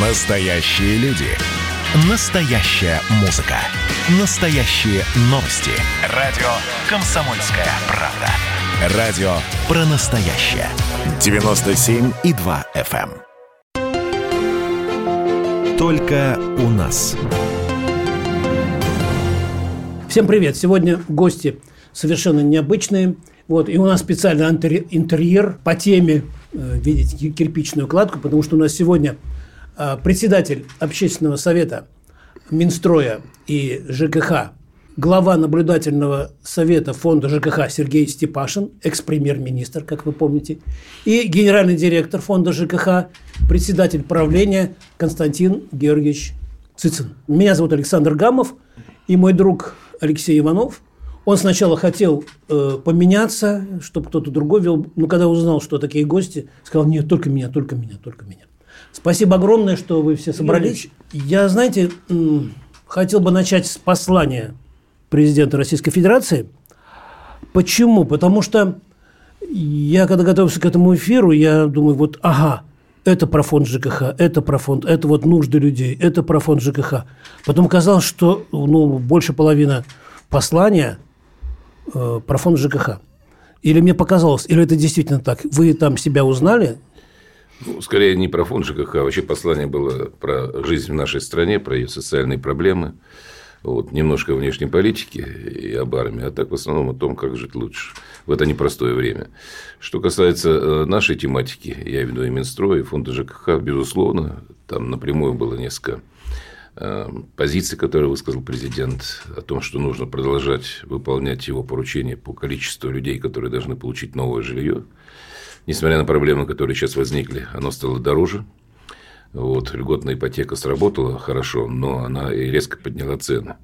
Настоящие люди. Настоящая музыка. Настоящие новости. Радио «Комсомольская правда». Радио про настоящее. 97,2 FM. эм. Только у нас. Всем привет! Сегодня гости совершенно необычные. Вот, и у нас специальный интерьер по теме э, видите ки- кирпичную кладку, потому что у нас сегодня председатель общественного совета Минстроя и ЖКХ, глава наблюдательного совета фонда ЖКХ Сергей Степашин, экс-премьер-министр, как вы помните, и генеральный директор фонда ЖКХ, председатель правления Константин Георгиевич Цицин. Меня зовут Александр Гамов, и мой друг Алексей Иванов. Он сначала хотел э, поменяться, чтобы кто-то другой вел, но когда узнал, что такие гости, сказал, нет, только меня, только меня, только меня. Спасибо огромное, что вы все собрались. Я, знаете, хотел бы начать с послания президента Российской Федерации. Почему? Потому что я, когда готовился к этому эфиру, я думаю, вот, ага, это про фонд ЖКХ, это про фонд, это вот нужды людей, это про фонд ЖКХ. Потом казалось, что ну, больше половины послания э, про фонд ЖКХ. Или мне показалось, или это действительно так? Вы там себя узнали? Ну, скорее не про фонд ЖКХ, а вообще послание было про жизнь в нашей стране, про ее социальные проблемы, вот, немножко внешней политики и об армии, а так в основном о том, как жить лучше в это непростое время. Что касается э, нашей тематики, я имею в виду и Минстрой, и фонда ЖКХ, безусловно, там напрямую было несколько э, позиций, которые высказал президент, о том, что нужно продолжать выполнять его поручения по количеству людей, которые должны получить новое жилье. Несмотря на проблемы, которые сейчас возникли, оно стало дороже. Вот, льготная ипотека сработала хорошо, но она и резко подняла цены.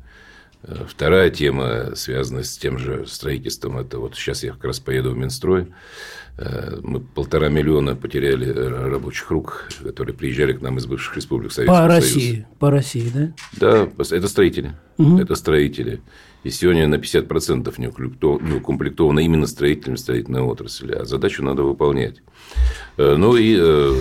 Э, Вторая тема, связанная с тем же строительством, это вот сейчас я как раз поеду в Минстрой. Э, Мы полтора миллиона потеряли рабочих рук, которые приезжали к нам из бывших республик Советского По Союза. России. По России, да? Да, это строители. Это строители. И сегодня на 50% не укомплектов- не укомплектована именно строителями строительная отрасль. А задачу надо выполнять. Э, Ну и э,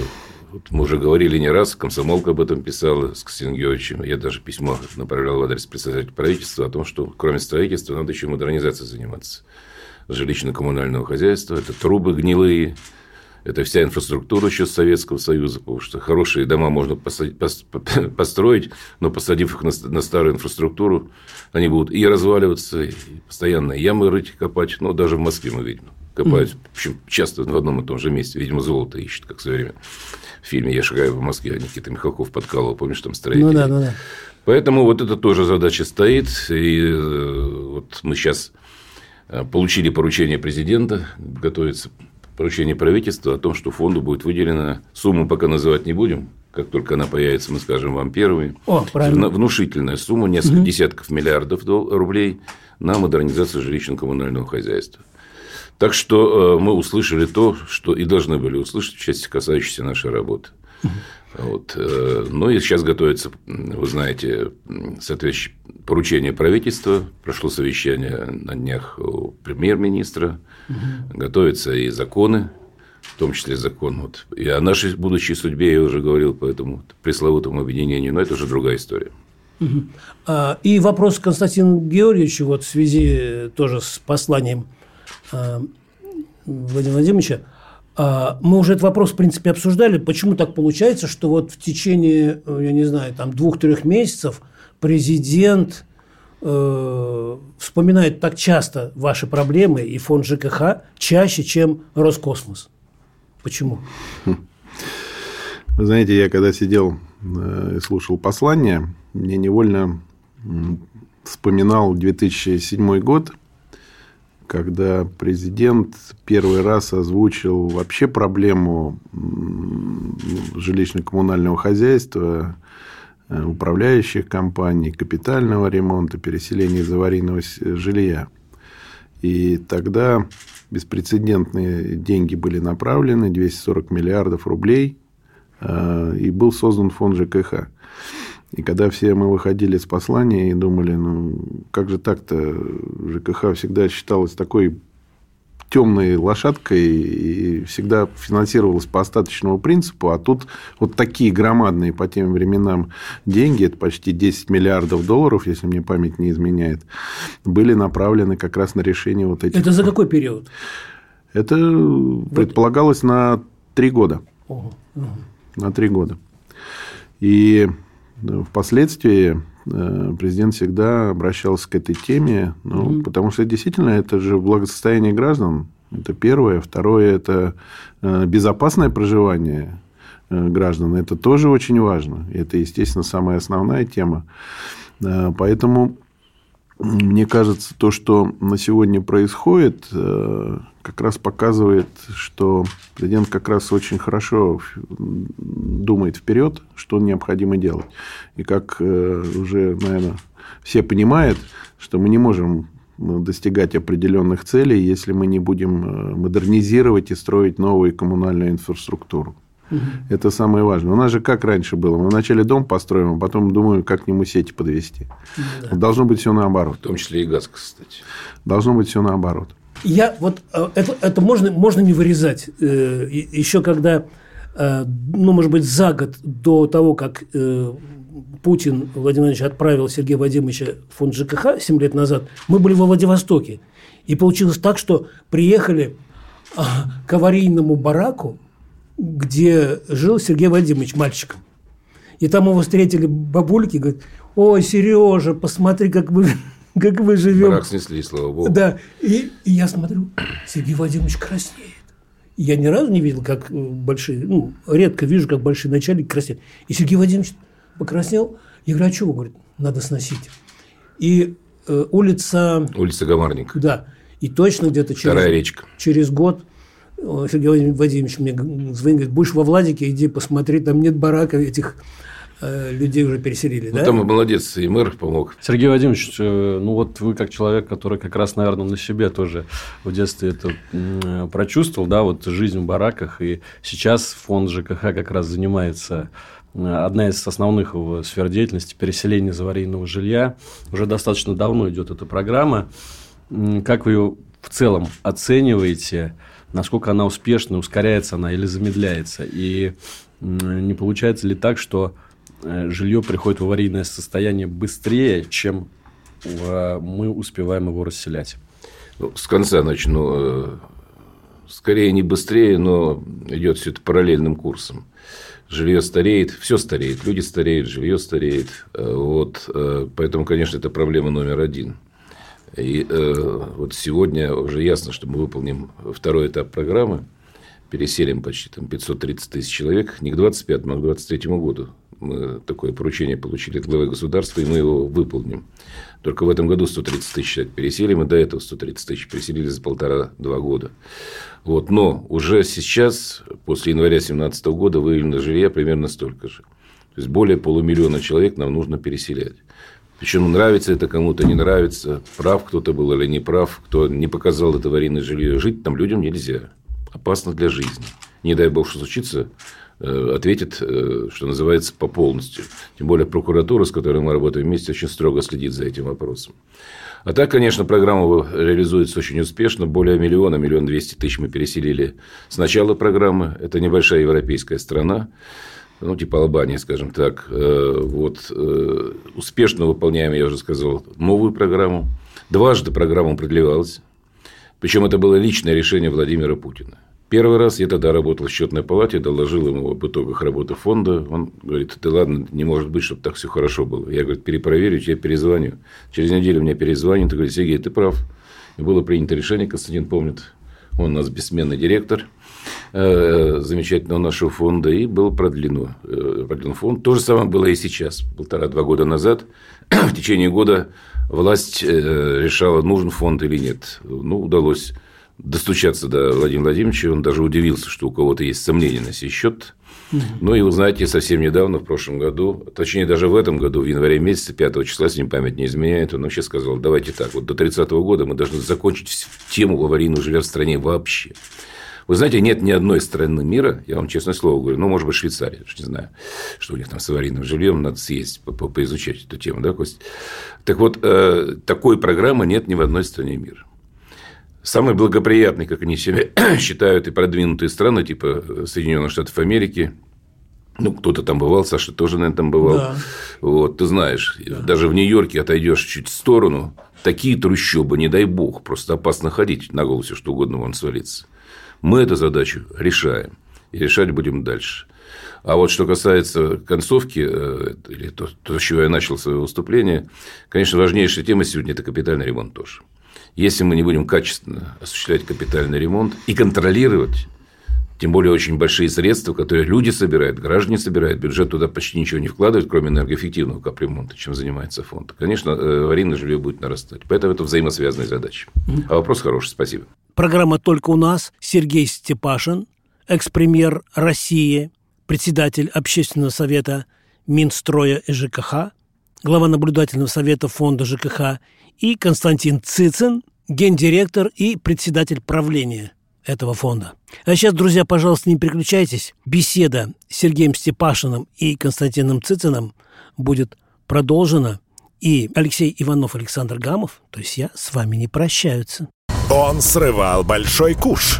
мы уже говорили не раз, комсомолка об этом писала с Ксением Георгиевичем. Я даже письмо направлял в адрес председателя правительства о том, что кроме строительства надо еще и модернизацией заниматься. Жилищно-коммунального хозяйства, это трубы гнилые, это вся инфраструктура еще Советского Союза, потому что хорошие дома можно посадить- пос- построить, но посадив их на, ст- на старую инфраструктуру, они будут и разваливаться, и постоянно ямы рыть, копать. Ну, даже в Москве мы видим. Копают, в общем, часто в одном и том же месте. Видимо, золото ищут, как в свое время. В фильме «Я шагаю по Москве» Никита Михалков подкалывал, помнишь, там строители. Ну да, ну да. Поэтому вот это тоже задача стоит. И э, вот мы сейчас э, получили поручение президента, готовится поручение правительства о том, что фонду будет выделена сумму, пока называть не будем. Как только она появится, мы скажем вам первые. О, правильно. Вну- Внушительная сумма, несколько десятков миллиардов дол- рублей на модернизацию жилищно-коммунального хозяйства. Так что э, мы услышали то, что и должны были услышать в части, касающейся нашей работы. Вот. Ну и сейчас готовится, вы знаете, соответствующее поручение правительства. Прошло совещание на днях у премьер-министра. Готовятся и законы, в том числе закон. Вот. И о нашей будущей судьбе я уже говорил по этому пресловутому объединению, но это уже другая история. А, И вопрос Константину Георгиевичу вот в связи тоже с посланием а, Владимира Владимировича. А, Мы уже этот вопрос, в принципе, обсуждали. Почему так получается, что вот в течение, э, я не знаю, там двух-трех месяцев президент э, вспоминает так часто ваши проблемы и фонд ЖКХ чаще, чем Роскосмос? Почему? Вы знаете, я когда сидел э, и слушал послание, мне невольно вспоминал 2007 год, когда президент первый раз озвучил вообще проблему м, жилищно-коммунального хозяйства, управляющих компаний, капитального ремонта, переселения из аварийного жилья. И тогда беспрецедентные деньги были направлены, 240 миллиардов рублей, э, и был создан фонд ЖКХ. И когда все мы выходили с послания и думали, ну, как же так-то, ЖКХ всегда считалось такой темной лошадкой и всегда финансировалась по остаточному принципу, а тут вот такие громадные по тем временам деньги, это почти 10 миллиардов долларов, если мне память не изменяет, были направлены как раз на решение вот этих... Это за какой период? Это предполагалось на три года. Ого. На три года. И впоследствии э, президент всегда обращался к этой теме, ну, mm потому что действительно это же благосостояние граждан. Это первое. Второе – это э, безопасное проживание э, граждан. Это тоже очень важно. Это, естественно, самая основная тема. Поэтому мне кажется, то, что на сегодня происходит, э, как раз показывает, что президент как раз очень хорошо думает вперед, что необходимо делать. И как э, уже, наверное, все понимают, что мы не можем достигать определенных целей, если мы не будем э, модернизировать и строить новую коммунальную инфраструктуру. Угу. Это самое важное. У нас же как раньше было. Мы вначале дом построим, а потом думаем, как к нему сети подвести. Да. Должно быть все наоборот. В том числе и газ, кстати. Должно быть все наоборот. Я вот э, это, это можно, можно не вырезать. Э, Еще когда, э, ну, может быть, за год до того, как Путин Владимир Владимирович отправил Сергея Вадимовича в фонд ЖКХ 7 лет назад, мы были во Владивостоке. И получилось так, что приехали а, к аварийному бараку, где жил Сергей Вадимович мальчиком. И там его встретили бабульки, говорят, ой, Сережа, посмотри, как вы, как вы живем. Брак снесли, слава богу. Да, и, и я смотрю, Сергей Вадимович краснеет. Я ни разу не видел, как большие, ну, редко вижу, как большие начальники краснеют. И Сергей Вадимович покраснел. Я говорю, а чего? Говорит, надо сносить. И э, улица... Улица Гамарник. Да. И точно где-то через, через год Сергей Вадимович мне звонит, говорит, будешь во Владике, иди посмотри, там нет барака, этих э, людей уже переселили. Ну, да? там и молодец, и мэр помог. Сергей Вадимович, э, ну вот вы как человек, который как раз, наверное, на себе тоже в детстве это прочувствовал, да, вот жизнь в бараках, и сейчас фонд ЖКХ как раз занимается э, одна из основных его сфер деятельности – переселение из аварийного жилья. Уже достаточно давно идет эта программа. Как вы ее в целом оцениваете? насколько она успешна, ускоряется она или замедляется. И не получается ли так, что э, жилье приходит в аварийное состояние быстрее, чем мы успеваем его расселять? Ну, с конца начну. Э, скорее не быстрее, но идет все это параллельным курсом. Жилье стареет, все стареет, люди стареют, жилье стареет. Э, вот, поэтому, конечно, это проблема номер один. И э, вот сегодня уже ясно, что мы выполним второй этап программы, переселим почти там 530 тысяч человек, не к 25, а к 23 году. Мы такое поручение получили от главы государства, и мы его выполним. Только в этом году 130 тысяч человек переселим, и до этого 130 тысяч переселили за полтора-два года. Вот. Но уже сейчас, после января 2017 года, выявлено жилья примерно столько же. То есть, более полумиллиона человек нам нужно переселять. Причем нравится это кому-то, не нравится, прав кто-то был или не прав, кто не показал это аварийное жилье. Жить там людям нельзя. Опасно для жизни. Не дай бог, что случится, э, ответит, э, что называется, по полностью. Тем более прокуратура, с которой мы работаем вместе, очень строго следит за этим вопросом. А так, конечно, программа реализуется очень успешно. Более миллиона, миллион двести тысяч мы переселили с начала программы. Это небольшая европейская страна ну, типа Албании, скажем так, э, вот, успешно выполняем, я уже сказал, новую программу. Дважды программа продлевалась. Причем это было личное решение Владимира Путина. Первый раз я тогда работал в счетной палате, доложил ему об итогах работы фонда. Он говорит, ты ладно, не может быть, чтобы так все хорошо было. Я, говорю, перепроверю, я перезвоню. Через неделю мне перезвонит говорит, Сергей, ты прав. И было принято решение, Константин помнит, он у нас бессменный директор – Э, замечательного нашего фонда, и был продлен, э, продлен фонд. То же самое было и сейчас, полтора-два года назад. В течение года власть э, решала, нужен фонд или нет. Ну, удалось достучаться до Владимира Владимировича. Он даже удивился, что у кого-то есть сомнения на сей счет. Ну, и вы знаете, совсем недавно, в прошлом году, точнее, даже в этом году, в январе месяце, 5 числа, если мне память не изменяет, он вообще сказал, давайте так, вот до 30 -го года мы должны закончить тему аварийного жилья в стране вообще. Вы знаете, нет ни одной страны мира, я вам честное слово говорю, ну, может быть, Швейцария, не знаю, что у них там с аварийным жильем, надо съесть, по поизучать эту тему, да, Кость? Так вот, э, такой программы нет ни в одной стране мира. Самый благоприятный, как они себя считают, и продвинутые страны, типа Соединенных Штатов Америки, ну, кто-то там бывал, Саша тоже, наверное, там бывал. Да. Вот, ты знаешь, да. даже в Нью-Йорке отойдешь чуть в сторону, такие трущобы, не дай бог, просто опасно ходить, на голову все что угодно вон свалиться. Мы эту задачу решаем. И решать будем дальше. А вот что касается концовки, э, или то, то, с чего я начал свое выступление, конечно, важнейшая тема сегодня – это капитальный ремонт тоже. Если мы не будем качественно осуществлять капитальный ремонт и контролировать тем более очень большие средства, которые люди собирают, граждане собирают, бюджет туда почти ничего не вкладывает, кроме энергоэффективного капремонта, чем занимается фонд. Конечно, э, аварийное жилье будет нарастать. Поэтому это взаимосвязанные задачи. А вопрос хороший, спасибо. Программа «Только у нас». Сергей Степашин, экс-премьер России, председатель Общественного совета Минстроя и ЖКХ, глава наблюдательного совета фонда ЖКХ и Константин Цицин, гендиректор и председатель правления этого фонда. А сейчас, друзья, пожалуйста, не переключайтесь. Беседа с Сергеем Степашиным и Константином Цициным будет продолжена. И Алексей Иванов, Александр Гамов, то есть я, с вами не прощаются. Он срывал большой куш.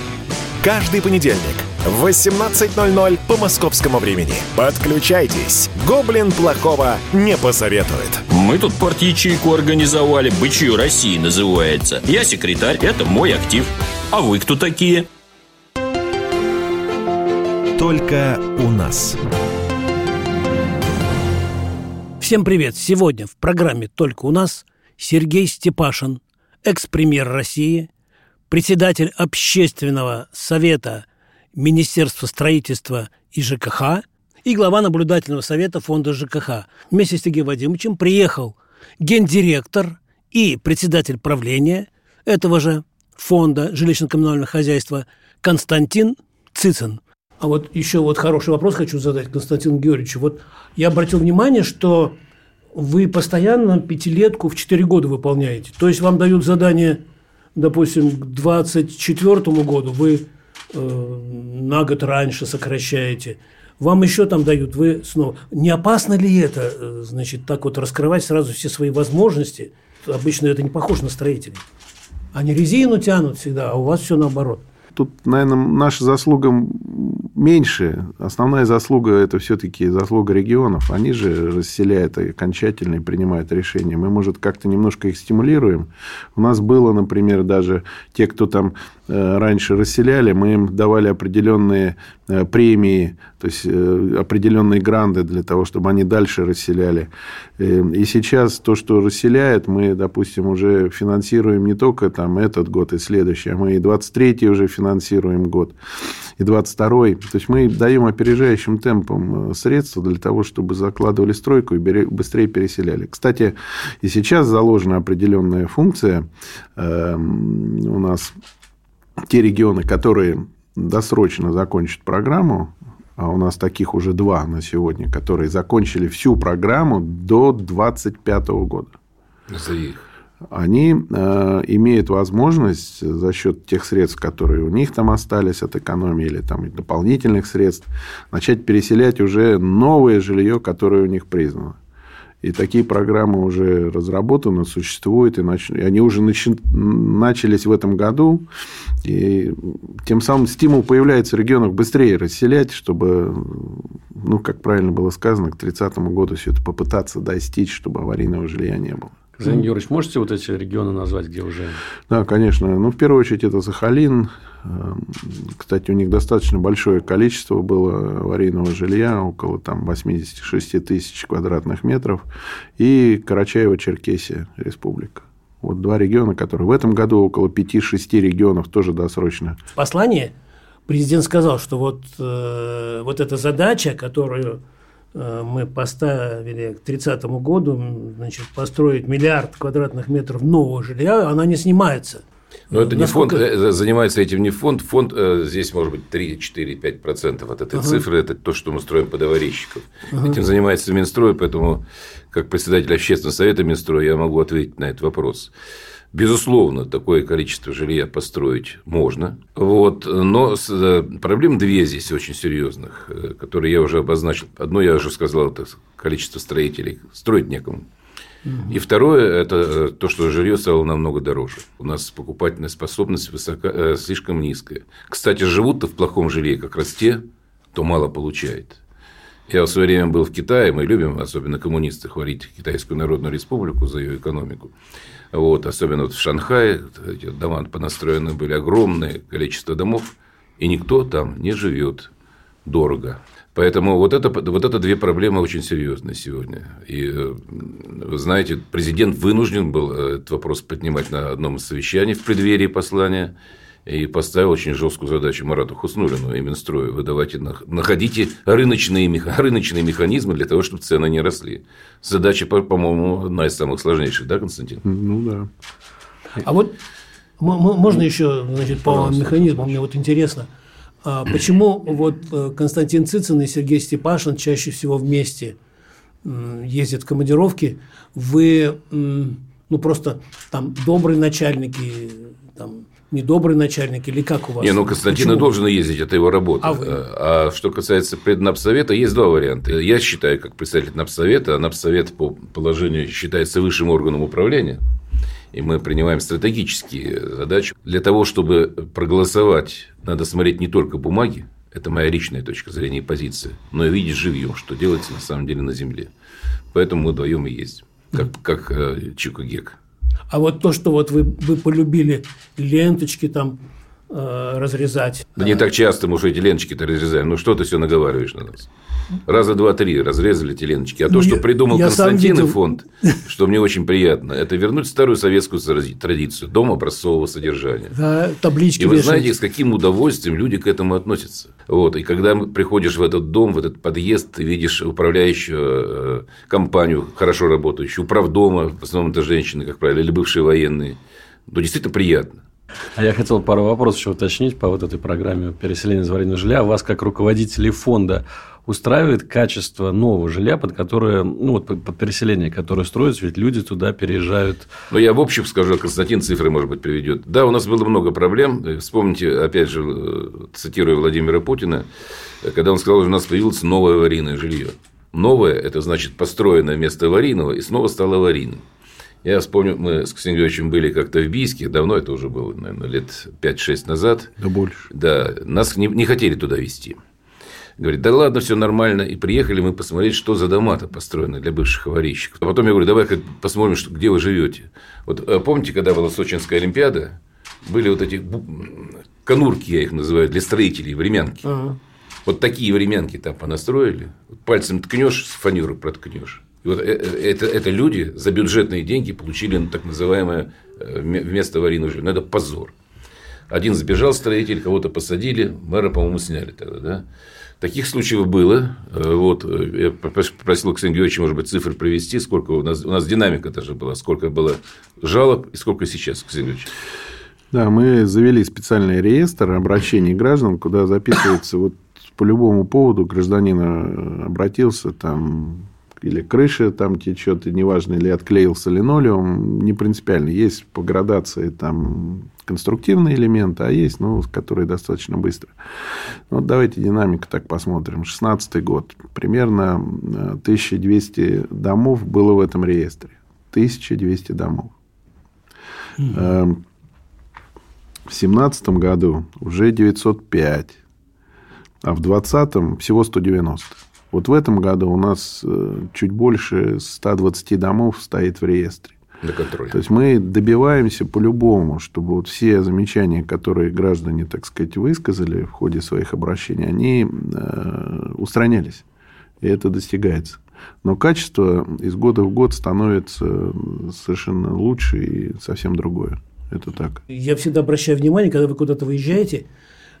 Каждый понедельник – в 18.00 по московскому времени. Подключайтесь. Гоблин плохого не посоветует. Мы тут порт-ячейку организовали. «Бычью России» называется. Я секретарь, это мой актив. А вы кто такие? Только у нас. Всем привет! Сегодня в программе «Только у нас» Сергей Степашин, экс-премьер России, председатель Общественного совета Министерства строительства и ЖКХ и глава наблюдательного совета фонда ЖКХ. Вместе с Сергеем Вадимовичем приехал гендиректор и председатель правления этого же фонда жилищно-коммунального хозяйства Константин Цицин. А вот еще вот хороший вопрос хочу задать Константину Георгиевичу. Вот я обратил внимание, что вы постоянно пятилетку в четыре года выполняете. То есть вам дают задание, допустим, к 2024 году вы Э, на год раньше сокращаете, вам еще там дают, вы снова. Не опасно ли это, э, значит, так вот раскрывать сразу все свои возможности? Обычно это не похоже на строителей. Они резину тянут всегда, а у вас все наоборот. Тут, наверное, наша заслуга меньше. Основная заслуга – это все-таки заслуга регионов. Они же расселяют окончательно и принимают решения. Мы, может, как-то немножко их стимулируем. У нас было, например, даже те, кто там раньше расселяли, мы им давали определенные э, премии, то есть э, определенные гранды для того, чтобы они дальше расселяли. И сейчас то, что расселяет, мы, допустим, уже финансируем не только там этот год и следующий, а мы и 23-й уже финансируем год, и 22-й. То есть мы даем опережающим темпом средства для того, чтобы закладывали стройку и быстрее переселяли. Кстати, и сейчас заложена определенная функция у нас нас те регионы, которые досрочно закончат программу, а у нас таких уже два на сегодня, которые закончили всю программу до 2025 года. За их. Они э, имеют возможность за счет тех средств, которые у них там остались от экономии или там дополнительных средств, начать переселять уже новое жилье, которое у них признано. И такие программы уже разработаны, существуют, и, нач... и они уже нач... начались в этом году. И тем самым стимул появляется в регионах быстрее расселять, чтобы, ну, как правильно было сказано, к 30 году все это попытаться достичь, чтобы аварийного жилья не было. Женя Георгиевич, можете вот эти регионы назвать, где уже? Да, конечно. Ну, в первую очередь, это Сахалин. Эм, кстати, у них достаточно большое количество было аварийного жилья, около там, 86 тысяч квадратных метров. И Карачаево-Черкесия республика. Вот два региона, которые в этом году около 5-6 регионов тоже досрочно. В послании президент сказал, что вот, э, вот эта задача, которую мы поставили к 30 году, значит, построить миллиард квадратных метров нового жилья, она не снимается. Но это не Насколько- фонд, э, занимается этим не фонд. Фонд э, здесь может быть 3, 4, 5 процентов от этой цифры. Это то, что мы строим под аварийщиков. Этим занимается Минстрой, поэтому как председатель общественного совета Минстроя я могу ответить на этот вопрос. Безусловно, такое количество жилья построить можно. Вот, но э, проблем две здесь очень серьезных, э, которые я уже обозначил. Одно я уже сказал, это количество строителей. Строить некому. И второе – это э, то, что жилье стало намного дороже. У нас покупательная способность высока, слишком низкая. Кстати, живут-то в плохом жилье как раз те, кто мало получает. Я в свое время был в Китае, мы любим, особенно коммунисты, хвалить Китайскую Народную Республику за ее экономику. Вот, особенно вот в Шанхае эти дома понастроены были огромное количество домов, и никто там не живет дорого. Поэтому вот это, вот это две проблемы очень серьезные сегодня. И э, вы знаете, президент вынужден был э, этот вопрос поднимать на одном из совещаний в преддверии послания и поставил очень жесткую задачу Марату Хуснулину и Минстрою. Вы давайте нах- находите рыночные, рыночные механизмы для того, чтобы цены не росли. Задача, по- по-моему, одна из самых сложнейших, да, Константин? Ну да. А вот можно еще значит, по механизму, мне вот интересно, а почему вот э, Константин Цицин и Сергей Степашин чаще всего вместе ездят в командировки, вы ну просто там добрые начальники, там недобрые начальники или как у вас? Не, ну Константин Почему? должен ездить, это его работа. А вы? А что касается преднапсовета, есть два варианта. Я считаю, как представитель Напсовета, а Напсовет по положению считается высшим органом управления, и мы принимаем стратегические задачи. Для того, чтобы проголосовать, надо смотреть не только бумаги, это моя личная точка зрения и позиция, но и видеть живьем, что делается на самом деле на земле. Поэтому мы вдвоем и ездим, как, как э, Чук и Гек. А вот то, что вот вы, вы полюбили ленточки там разрезать. Да не так часто мы уже эти ленточки-то разрезаем. Ну, что ты все наговариваешь на нас? Раза два-три разрезали эти ленточки. А то, Ну, что я- придумал я Константин и фонд, что мне очень приятно, это вернуть старую советскую тради- традицию – дом образцового содержания. Да, таблички И вы вешать. знаете, с каким удовольствием люди к этому относятся. Вот. И когда приходишь в этот дом, в этот подъезд, ты видишь управляющую э, компанию, хорошо работающую, управдома, в основном это женщины, как правило, или бывшие военные, ну, действительно приятно. А я хотел пару вопросов еще уточнить по вот этой программе переселения из жилья. Вас, как руководителей фонда, устраивает качество нового жилья, под которое, ну, вот под переселение, которое строится, ведь люди туда переезжают. Но я в общем скажу, Константин цифры, может быть, приведет. Да, у нас было много проблем. Э, Вспомните, опять же, э, цитируя Владимира Путина, э, когда он сказал, что у нас появилось новое аварийное жилье. Новое – это значит построенное вместо аварийного, и снова стало аварийным. Я вспомню, мы с Ксенией Георгиевичем были как-то в Бийске, давно это уже было, наверное, лет 5-6 назад. Да больше. Да, нас не, не хотели туда везти. Говорит, да ладно, все нормально. И приехали мы посмотреть, что за дома-то построены для бывших аварийщиков. А потом я говорю, давай посмотрим, что, где вы живете. Вот э, помните, когда была Сочинская Олимпиада, были вот эти конурки, я их называю, для строителей, времянки. Ага. Вот такие времянки там понастроили. Пальцем ткнешь, с фанеры проткнешь. И вот э- э- это, это люди за бюджетные деньги получили ну, так называемое э, вместо аварийного жилья. Ну, это позор. Один сбежал строитель, кого-то посадили, мэра, по-моему, сняли тогда, да? Таких случаев было. Вот, я попрос- попросил Ксению Георгиевича, может быть, цифры привести, сколько у нас, у нас динамика тоже была, сколько было жалоб и сколько сейчас, Ксения Георгиевич. Да, мы завели специальный реестр обращений граждан, куда записывается вот по любому поводу гражданин э, обратился, там или крыша там течет, и неважно, или отклеился линолеум, не принципиально. Есть по градации там конструктивные элементы, а есть, ну, которые достаточно быстро. Ну, Вот давайте динамику так посмотрим. 16 год. Примерно э, 1200 домов было в этом реестре. 1200 домов. Эм, В 2017 году уже 905, а в 2020 всего 190. Вот в этом году у нас э, чуть больше 120 домов стоит в реестре. На контроле. То есть мы добиваемся по-любому, чтобы вот все замечания, которые граждане, так сказать, высказали в ходе своих обращений, они э, устранялись. И это достигается. Но качество из года в год становится совершенно лучше и совсем другое. Это так. Я всегда обращаю внимание, когда вы куда-то выезжаете,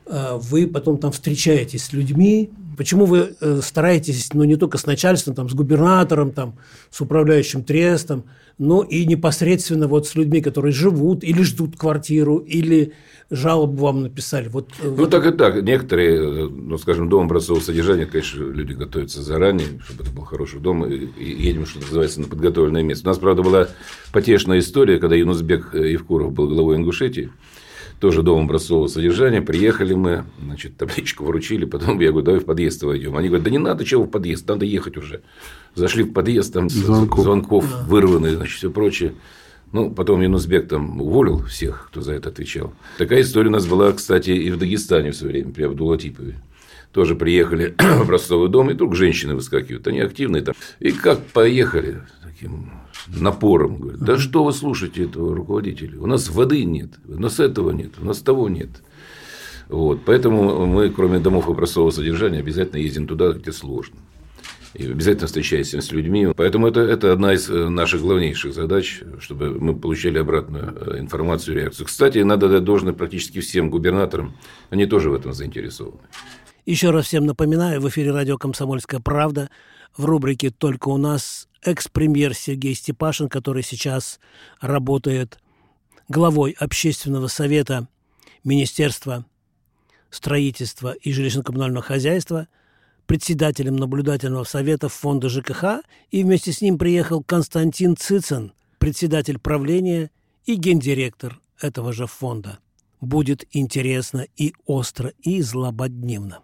вы потом там встречаетесь с людьми. Почему вы э, стараетесь, ну, не только с начальством, там, с губернатором, там, с управляющим трестом, но и непосредственно вот с людьми, которые живут или ждут квартиру, или жалобу вам написали. Вот, э, Ну, вот так и так. Некоторые, ну, скажем, дом образцового содержания, конечно, люди готовятся заранее, чтобы это был хороший дом, и едем, что называется, на подготовленное место. У нас, правда, была потешная история, когда Юнусбек Евкуров был главой Ингушетии, тоже дом образцового содержания. Приехали мы, значит, табличку вручили, потом я говорю, давай в подъезд войдем. Они говорят, да не надо чего в подъезд, надо ехать уже. Зашли в подъезд, там Звонков. звонков вырваны, значит, все прочее. Ну, потом Юнусбек там уволил всех, кто за это отвечал. Такая история у нас была, кстати, и в Дагестане в свое время, при Абдулатипове. Тоже приехали в образцовый дом, и вдруг женщины выскакивают. Они активные там. И как поехали таким напором. Говорят, да что вы слушаете этого руководителя? У нас воды нет, у нас этого нет, у нас того нет. Вот. Поэтому мы, кроме домов образцового содержания, обязательно ездим туда, где сложно. И обязательно встречаемся с людьми. Поэтому это, это одна из э, наших главнейших задач, чтобы мы получали обратную э, информацию, реакцию. Кстати, надо дать должное практически всем губернаторам. Они тоже в этом заинтересованы. Еще раз всем напоминаю, в эфире радио «Комсомольская правда» в рубрике «Только у нас» экс-премьер Сергей Степашин, который сейчас работает главой общественного совета Министерства строительства и жилищно-коммунального хозяйства, председателем наблюдательного совета фонда ЖКХ, и вместе с ним приехал Константин Цицин, председатель правления и гендиректор этого же фонда. Будет интересно и остро, и злободневно.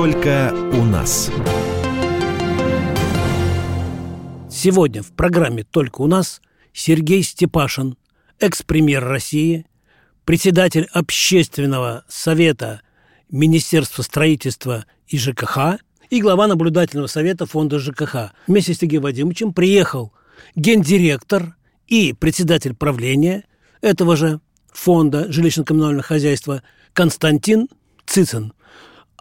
Только у нас. Сегодня в программе «Только у нас» Сергей Степашин, экс-премьер России, председатель общественного совета Министерства строительства и ЖКХ и глава наблюдательного совета фонда ЖКХ. Вместе с Сергеем Вадимовичем приехал гендиректор и председатель правления этого же фонда жилищно-коммунального хозяйства Константин Цицин.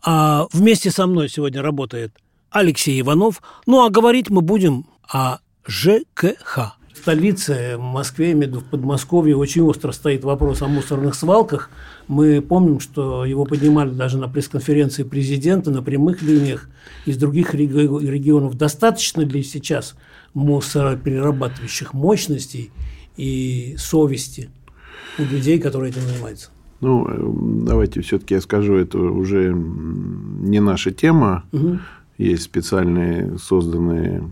А вместе со мной сегодня работает Алексей Иванов. Ну, а говорить мы будем о ЖКХ. В столице, в Москве, в Подмосковье, очень остро стоит вопрос о мусорных свалках. Мы помним, что его поднимали даже на пресс-конференции президента, на прямых линиях из других реги- регионов. Достаточно ли сейчас мусороперерабатывающих мощностей и совести у людей, которые этим занимаются? Ну, э, давайте все-таки я скажу, это уже не наша тема. Есть специальные созданные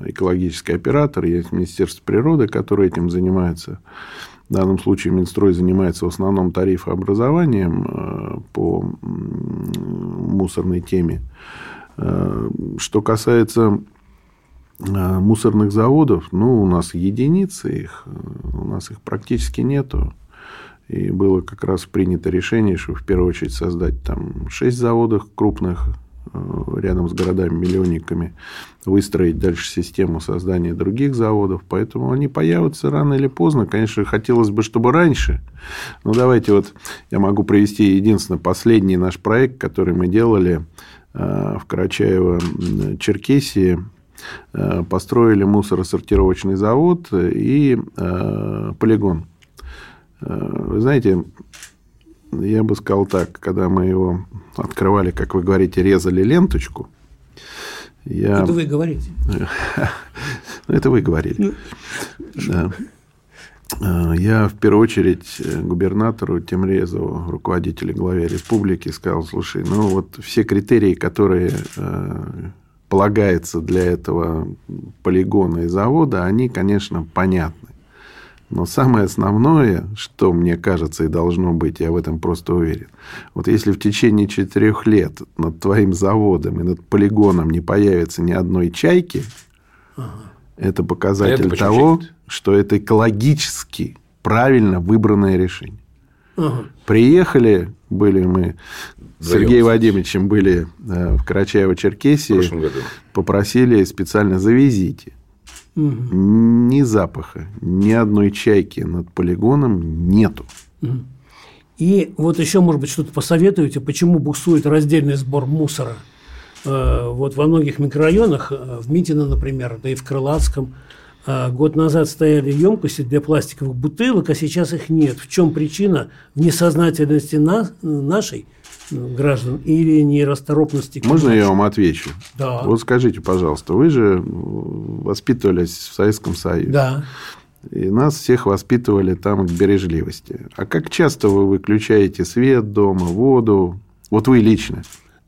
э, экологические операторы, есть Министерство природы, которое этим занимается. В данном случае Минстрой занимается в основном тарифообразованием э, по мусорной теме. Что касается мусорных заводов, ну, у нас единицы их, у нас их практически нету. И было как раз принято решение, что в первую очередь создать там шесть заводов крупных э, рядом с городами-миллионниками, выстроить дальше систему создания других заводов. Поэтому они появятся рано или поздно. Конечно, хотелось бы, чтобы раньше. Но давайте вот я могу привести единственный последний наш проект, который мы делали э, в Карачаево-Черкесии. Э, Построили мусоросортировочный завод и полигон. Вы знаете, я бы сказал так, когда мы его открывали, как вы говорите, резали ленточку, я... Это вы говорите. Ну, Это вы говорили. Да. Э, я в первую очередь э, губернатору Темрезову, руководителю главе республики, сказал, слушай, ну вот все критерии, которые э, полагаются для этого полигона и завода, они, конечно, понятны. Но самое основное, что мне кажется и должно быть, я в этом просто уверен, вот если в течение четырех лет над твоим заводом и над полигоном не появится ни одной чайки, ага. это показатель это того, что это экологически правильно выбранное решение. Ага. Приехали, были мы с Сергеем Вадимовичем были э, в Карачаево-Черкесии, попросили специально завезите. Ни запаха, ни одной чайки над полигоном нету. И вот еще, может быть, что-то посоветуете, почему буксует раздельный сбор мусора? Э, вот во многих микрорайонах, э, в Митино, например, да и в Крылатском, а, год назад стояли емкости для пластиковых бутылок, а сейчас их нет. В чем причина? В несознательности на, нашей граждан или нерасторопности? Можно я вам отвечу? Да. Вот скажите, пожалуйста, вы же воспитывались в Советском Союзе. Да. И нас всех воспитывали там к бережливости. А как часто вы выключаете свет дома, воду? Вот вы лично.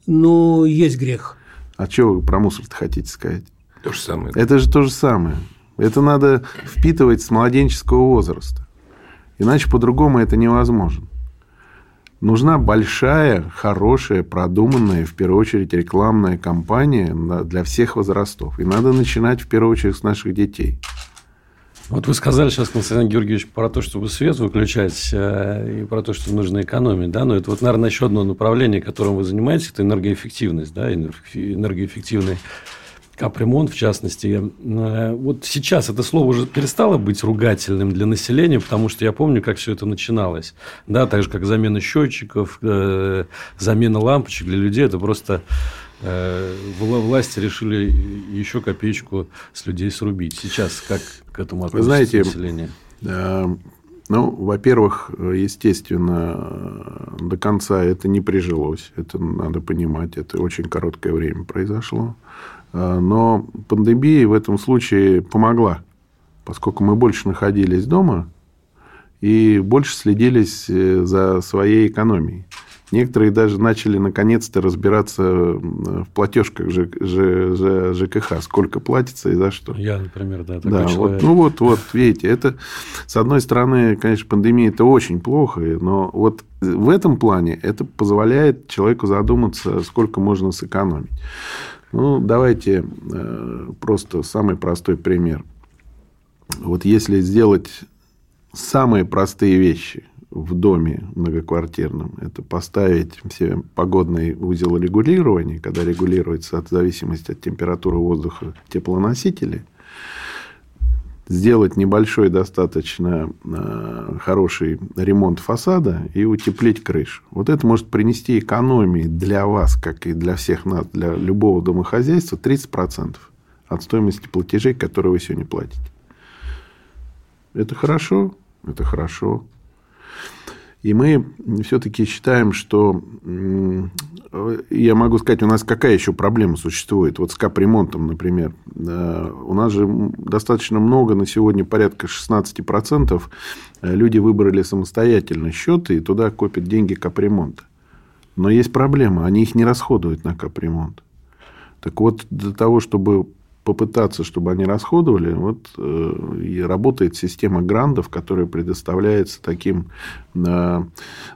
Ну, есть грех. А что вы про мусор хотите сказать? То же самое. Это же то же самое. Это надо впитывать с младенческого возраста. Иначе по-другому это невозможно. Нужна большая, хорошая, продуманная, в первую очередь, рекламная кампания для всех возрастов. И надо начинать, в первую очередь, с наших детей. Вот вы сказали сейчас, Константин Георгиевич, про то, чтобы свет выключать э, и про то, что нужно экономить. Да? Но это вот, наверное, еще одно направление, которым вы занимаетесь, это энергоэффективность, да? энергоэффективный капремонт, в частности. Э, вот сейчас это слово уже перестало быть ругательным для населения, потому что я помню, как все это начиналось. Да, так же, как замена счетчиков, э, замена лампочек для людей. Это просто э, власти решили еще копеечку с людей срубить. Сейчас как к этому относится Вы знаете, население? Ну, во-первых, естественно, до конца это не прижилось. Это надо понимать. Это очень короткое время произошло. А, но пандемия в этом случае помогла, поскольку мы больше находились дома и больше следились э, за своей экономией. Некоторые даже начали наконец-то разбираться в платежках ЖКХ, сколько платится и за что. Я, например, да, такой да, человек. Вот, ну вот, вот, видите, это, с одной стороны, конечно, пандемия это очень плохо, но вот в этом плане это позволяет человеку задуматься, сколько можно сэкономить. Ну, давайте э, просто самый простой пример. Вот если сделать самые простые вещи в доме многоквартирном, это поставить все погодный узел регулирования, когда регулируется от зависимости от температуры воздуха теплоносители – сделать небольшой достаточно э, хороший ремонт фасада и утеплить крышу. Вот это может принести экономии для вас, как и для всех нас, для любого домохозяйства, 30% от стоимости платежей, которые вы сегодня платите. Это хорошо? Это хорошо. И мы все-таки считаем, что я могу сказать, у нас какая еще проблема существует? Вот с капремонтом, например. У нас же достаточно много, на сегодня порядка 16% люди выбрали самостоятельно счеты и туда копят деньги капремонта. Но есть проблема, они их не расходуют на капремонт. Так вот, для того, чтобы попытаться, чтобы они расходовали, вот э, и работает система грандов, которая предоставляется таким э,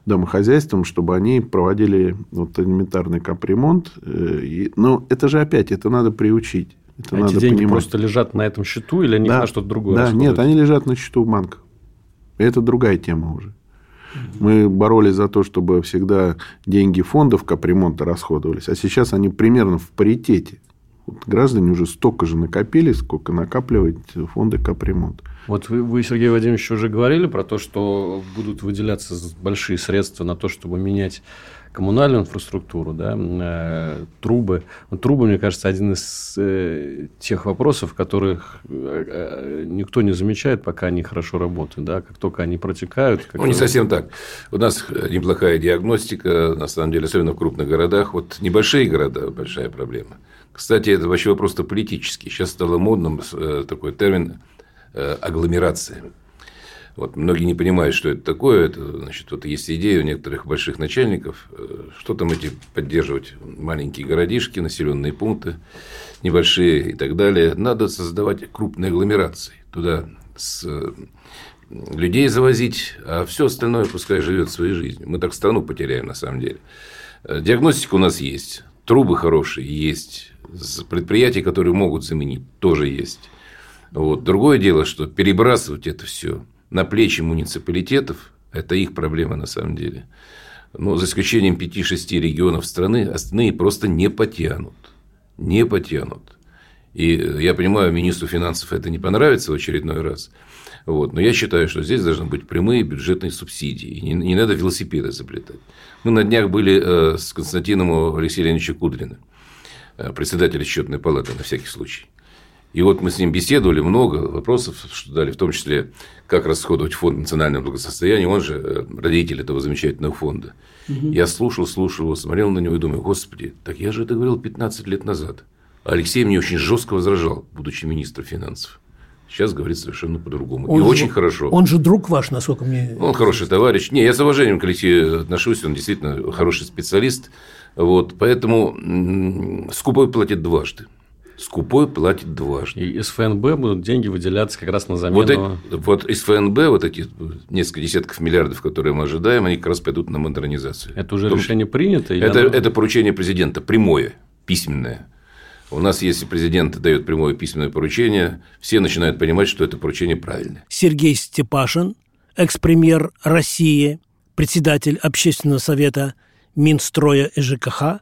домохозяйствам, чтобы они проводили вот элементарный капремонт. Э, и, но это же опять, это надо приучить. Это а надо эти деньги понимать. просто лежат на этом счету или они да, на что-то другое Да, нет, они лежат на счету в банках. Это другая тема уже. Мы боролись за то, чтобы всегда деньги фондов капремонта расходовались, а сейчас они примерно в паритете. Вот граждане уже столько же накопили, сколько накапливают фонды капремонт. Вот вы, вы, Сергей Владимирович, уже говорили про то, что будут выделяться большие средства на то, чтобы менять коммунальную инфраструктуру, да, э, трубы. Трубы, мне кажется, один из э, тех вопросов, которых э, никто не замечает, пока они хорошо работают. Да, как только они протекают. Ну, не совсем так. У нас неплохая диагностика, на самом деле, особенно в крупных городах. Вот небольшие города – большая проблема. Кстати, это вообще вопрос-то политический. Сейчас стало модным э, такой термин э, агломерация. Вот, многие не понимают, что это такое. Это, значит, вот есть идея у некоторых больших начальников, э, что там эти поддерживать маленькие городишки, населенные пункты, небольшие и так далее. Надо создавать крупные агломерации. Туда с людей завозить, а все остальное пускай живет своей жизнью. Мы так страну потеряем на самом деле. Диагностика у нас есть, трубы хорошие есть, предприятия, которые могут заменить, тоже есть. Вот. Другое дело, что перебрасывать это все на плечи муниципалитетов – это их проблема на самом деле. Но за исключением 5-6 регионов страны, остальные просто не потянут. Не потянут. И я понимаю, министру финансов это не понравится в очередной раз. Вот. Но я считаю, что здесь должны быть прямые бюджетные субсидии. Не, не надо велосипеды заплетать. Мы на днях были э, с Константином Алексеем Кудриным, э, председателем счетной палаты на всякий случай. И вот мы с ним беседовали, много вопросов что дали, в том числе, как расходовать фонд национального благосостояния. Он же э, родитель этого замечательного фонда. Угу. Я слушал, слушал его, смотрел на него и думаю, господи, так я же это говорил 15 лет назад. А Алексей мне очень жестко возражал, будучи министром финансов. Сейчас говорит совершенно по-другому. И же, очень хорошо. Он же друг ваш, насколько мне. Он хороший товарищ. Не, я с уважением к Алексею отношусь, он действительно хороший специалист. Вот, поэтому скупой платит дважды скупой платит дважды. И из ФНБ будут деньги выделяться как раз на замену. Вот, эти, вот из ФНБ вот эти несколько десятков миллиардов, которые мы ожидаем, они как раз пойдут на модернизацию. Это уже Том, решение принято? Это, оно... это поручение президента, прямое, письменное. У нас, если президент дает прямое письменное поручение, все начинают понимать, что это поручение правильное. Сергей Степашин, экс-премьер России, председатель Общественного совета Минстроя ЖКХ,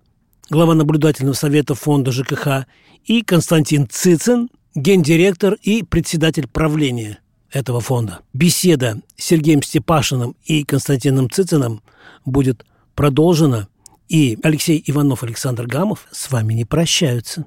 глава наблюдательного совета фонда ЖКХ, и Константин Цицин, гендиректор и председатель правления этого фонда. Беседа с Сергеем Степашиным и Константином Цициным будет продолжена, и Алексей Иванов, Александр Гамов с вами не прощаются.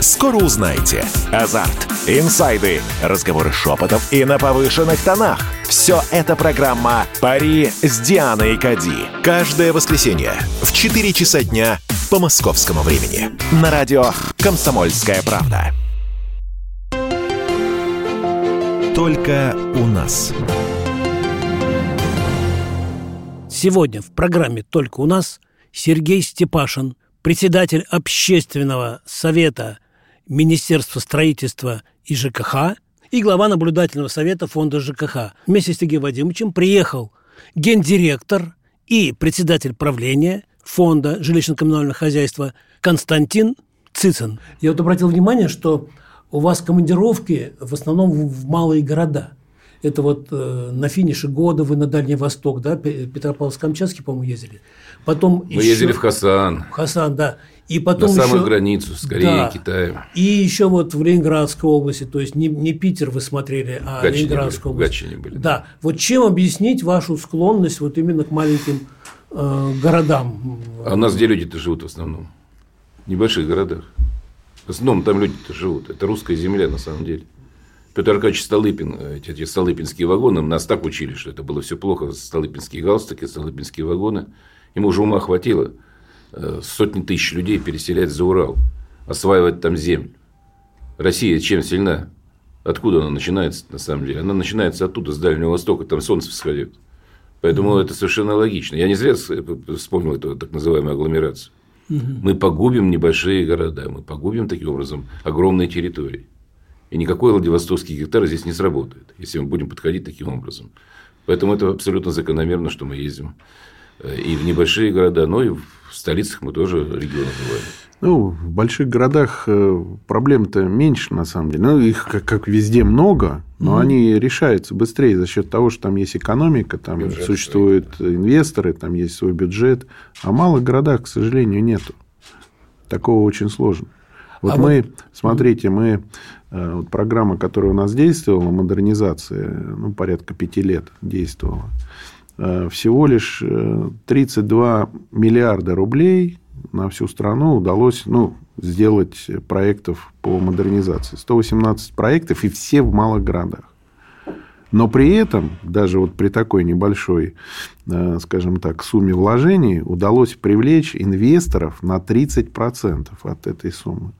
Скоро узнаете. Азарт, инсайды, разговоры шепотов и на повышенных тонах. Все это программа «Пари с Дианой Кади». Каждое воскресенье в 4 часа дня по московскому времени. На радио «Комсомольская правда». Только у нас. Сегодня в программе «Только у нас» Сергей Степашин, председатель общественного совета Министерства строительства и ЖКХ и глава наблюдательного совета фонда ЖКХ. Вместе с Сергеем Вадимовичем приехал гендиректор и председатель правления фонда жилищно-коммунального хозяйства Константин Цицин. Я вот обратил внимание, что у вас командировки в основном в малые города. Это вот э, на финише года вы на Дальний Восток, да, Петропавловск-Камчатский, по-моему, ездили. Потом Вы еще... ездили в Хасан. В Хасан, да. И потом на самую границу с Кореей да. и Китаем. И еще вот в Ленинградской области, то есть не, не Питер вы смотрели, а Гатчине Ленинградская были, область. В были. Да. Вот чем объяснить вашу склонность вот именно к маленьким э, городам? А у нас где люди-то живут в основном? В небольших городах. В основном там люди-то живут. Это русская земля на самом деле. Петр Аркадьевич Столыпин, эти, эти столыпинские вагоны, нас так учили, что это было все плохо. Столыпинские галстуки, столыпинские вагоны. Ему уже ума хватило э, сотни тысяч людей переселять за Урал, осваивать там землю. Россия чем сильна? Откуда она начинается, на самом деле? Она начинается оттуда, с Дальнего Востока, там солнце всходит. Поэтому это совершенно логично. Я не зря вспомнил эту так называемую агломерацию. Мы погубим небольшие города, мы погубим таким образом огромные территории. И никакой Владивостокский гектар здесь не сработает, если мы будем подходить таким образом. Поэтому это абсолютно закономерно, что мы ездим э, и в небольшие города, но и в столицах мы тоже регионы бываем. Ну, в больших городах э, проблем-то меньше, на самом деле. Ну, их как, как везде много, но mm они решаются быстрее за счет того, что там есть экономика, там бюджет существуют стоит. инвесторы, там есть свой бюджет. А в малых городах, к сожалению, нету. Такого очень сложно. Вот а мы, вот... смотрите, мы Э, вот программа, которая у нас действовала, модернизация, ну, порядка пяти лет действовала, э, всего лишь 32 э, миллиарда рублей на всю страну удалось ну, сделать проектов по модернизации. 118 проектов, и все в малых городах. Но при этом, даже вот при такой небольшой, э, скажем так, сумме вложений, удалось привлечь инвесторов на 30% от этой суммы.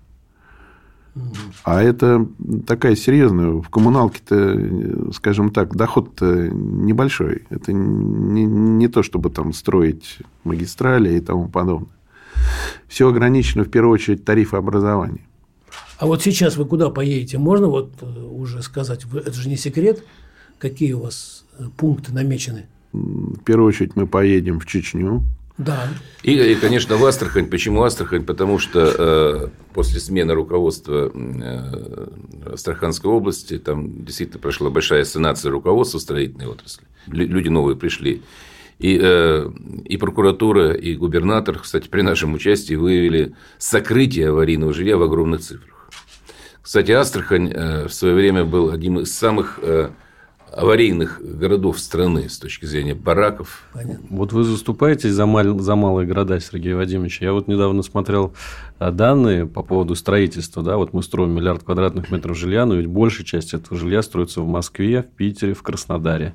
А это такая серьезная. В коммуналке-то, скажем так, доход-то небольшой. Это не, не то, чтобы там строить магистрали и тому подобное. Все ограничено, в первую очередь, тарифообразованием. А вот сейчас вы куда поедете? Можно вот э, уже сказать? Это же не секрет. Какие у вас э, пункты намечены? В первую очередь мы поедем в Чечню. Да. И, и, конечно, в Астрахань. Почему Астрахань? Потому что э, после смены руководства э, Астраханской области там действительно прошла большая санация руководства строительной отрасли. Люди новые пришли. И, э, и прокуратура, и губернатор, кстати, при нашем участии выявили сокрытие аварийного жилья в огромных цифрах. Кстати, Астрахань э, в свое время был одним из самых э, аварийных городов страны с точки зрения бараков. Понятно. Вот вы заступаетесь за, мал, за малые города, Сергей Вадимович. Я вот недавно смотрел а, данные по поводу строительства. Да? Вот мы строим миллиард квадратных метров жилья, но ведь большая часть этого жилья строится в Москве, в Питере, в Краснодаре.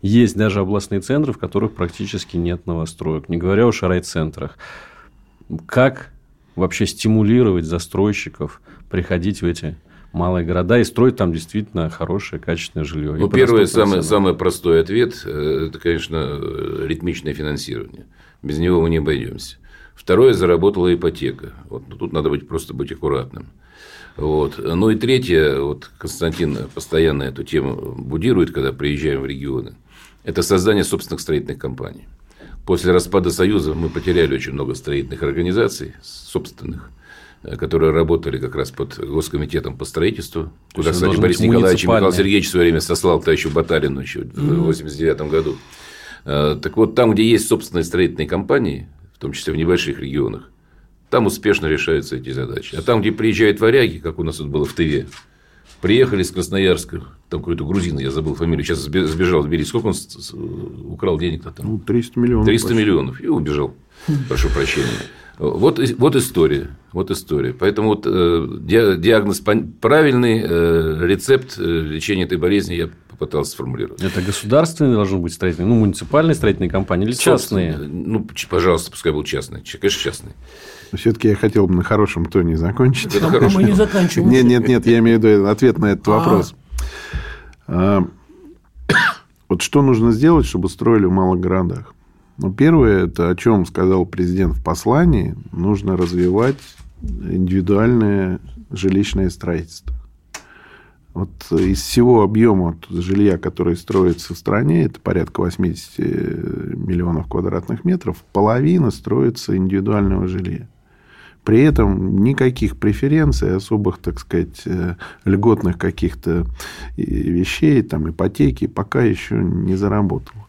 Есть даже областные центры, в которых практически нет новостроек, не говоря уж о райцентрах. Как вообще стимулировать застройщиков приходить в эти малые города и строить там действительно хорошее, качественное жилье. Ну, первый, самый, самый простой ответ – это, конечно, ритмичное финансирование. Без него мы не обойдемся. Второе – заработала ипотека. Вот, ну, тут надо быть, просто быть аккуратным. Вот. Ну и третье, вот Константин постоянно эту тему будирует, когда приезжаем в регионы, это создание собственных строительных компаний. После распада Союза мы потеряли очень много строительных организаций собственных которые работали как раз под Госкомитетом по строительству, куда, кстати, Борис Николаевич и Михаил Сергеевич в свое время сослал товарищу Батарину еще в 1989 году. Э, так вот, там, где есть собственные строительные компании, в том числе в небольших регионах, там успешно решаются эти задачи. А там, где приезжают варяги, как у нас тут было в Тыве, приехали из Красноярска, там какой-то грузин, я забыл фамилию, сейчас сбежал в Тбилиси. Сколько он украл денег-то там? Ну, 300 миллионов. 300 почти. миллионов. И убежал. Прошу прощения. Вот, вот история. Вот история. Поэтому вот, э, диагноз правильный, э, рецепт э, лечения этой болезни я попытался сформулировать. Это государственные должны быть строительные, ну, муниципальные строительные компании или частные? Ну, пожалуйста, пускай будут частные. Конечно, частные. Все-таки я хотел бы на хорошем тоне закончить. Это а мы не заканчиваем. Нет, нет, нет, я имею в виду ответ на этот а. вопрос. А, вот что нужно сделать, чтобы строили в малых городах? Ну, первое, это о чем сказал президент в послании, нужно развивать индивидуальное жилищное строительство. Вот из всего объема жилья, который строится в стране, это порядка 80 миллионов квадратных метров, половина строится индивидуального жилья. При этом никаких преференций, особых, так сказать, э, льготных каких-то вещей, там, ипотеки пока еще не заработало.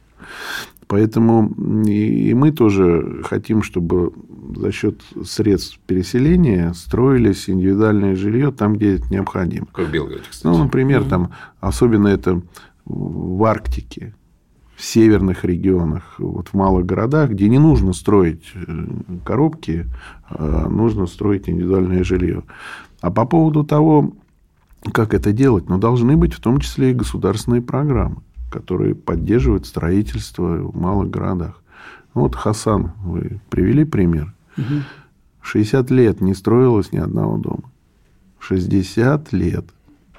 Поэтому и мы тоже хотим, чтобы за счет средств переселения строились индивидуальное жилье там, где это необходимо. Как в Белгороде, кстати. Ну, например, mm-hmm. там, особенно это в Арктике, в северных регионах, вот в малых городах, где не нужно строить э, коробки, а нужно строить индивидуальное жилье. А по поводу того, как это делать, ну, должны быть в том числе и государственные программы которые поддерживают строительство в малых городах. Вот Хасан, вы привели пример. Угу. 60 лет не строилось ни одного дома. 60 лет.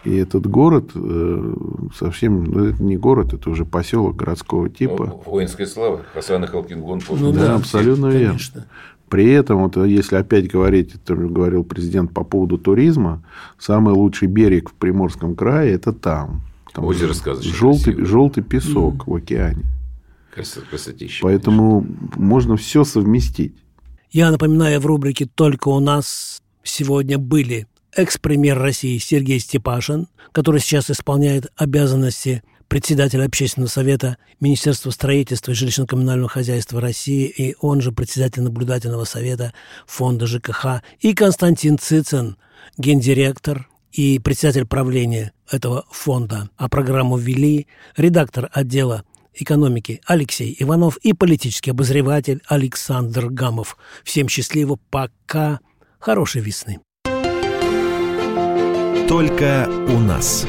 И этот город э, совсем, ну, это не город, это уже поселок городского типа. Ну, воинская слава, Хасан и Халкингон. Ну, да, да, абсолютно верно. При этом, вот, если опять говорить, это говорил президент по поводу туризма, самый лучший берег в Приморском крае – это там. Там Озеро сказочное. Желтый, желтый песок mm. в океане. Красотища. Поэтому конечно. можно все совместить. Я напоминаю, в рубрике «Только у нас» сегодня были экс-премьер России Сергей Степашин, который сейчас исполняет обязанности председателя общественного совета Министерства строительства и жилищно-коммунального хозяйства России и он же председатель наблюдательного совета фонда ЖКХ, и Константин Цицин, гендиректор и председатель правления этого фонда. А программу ввели редактор отдела экономики Алексей Иванов и политический обозреватель Александр Гамов. Всем счастливо, пока, хорошей весны. Только у нас.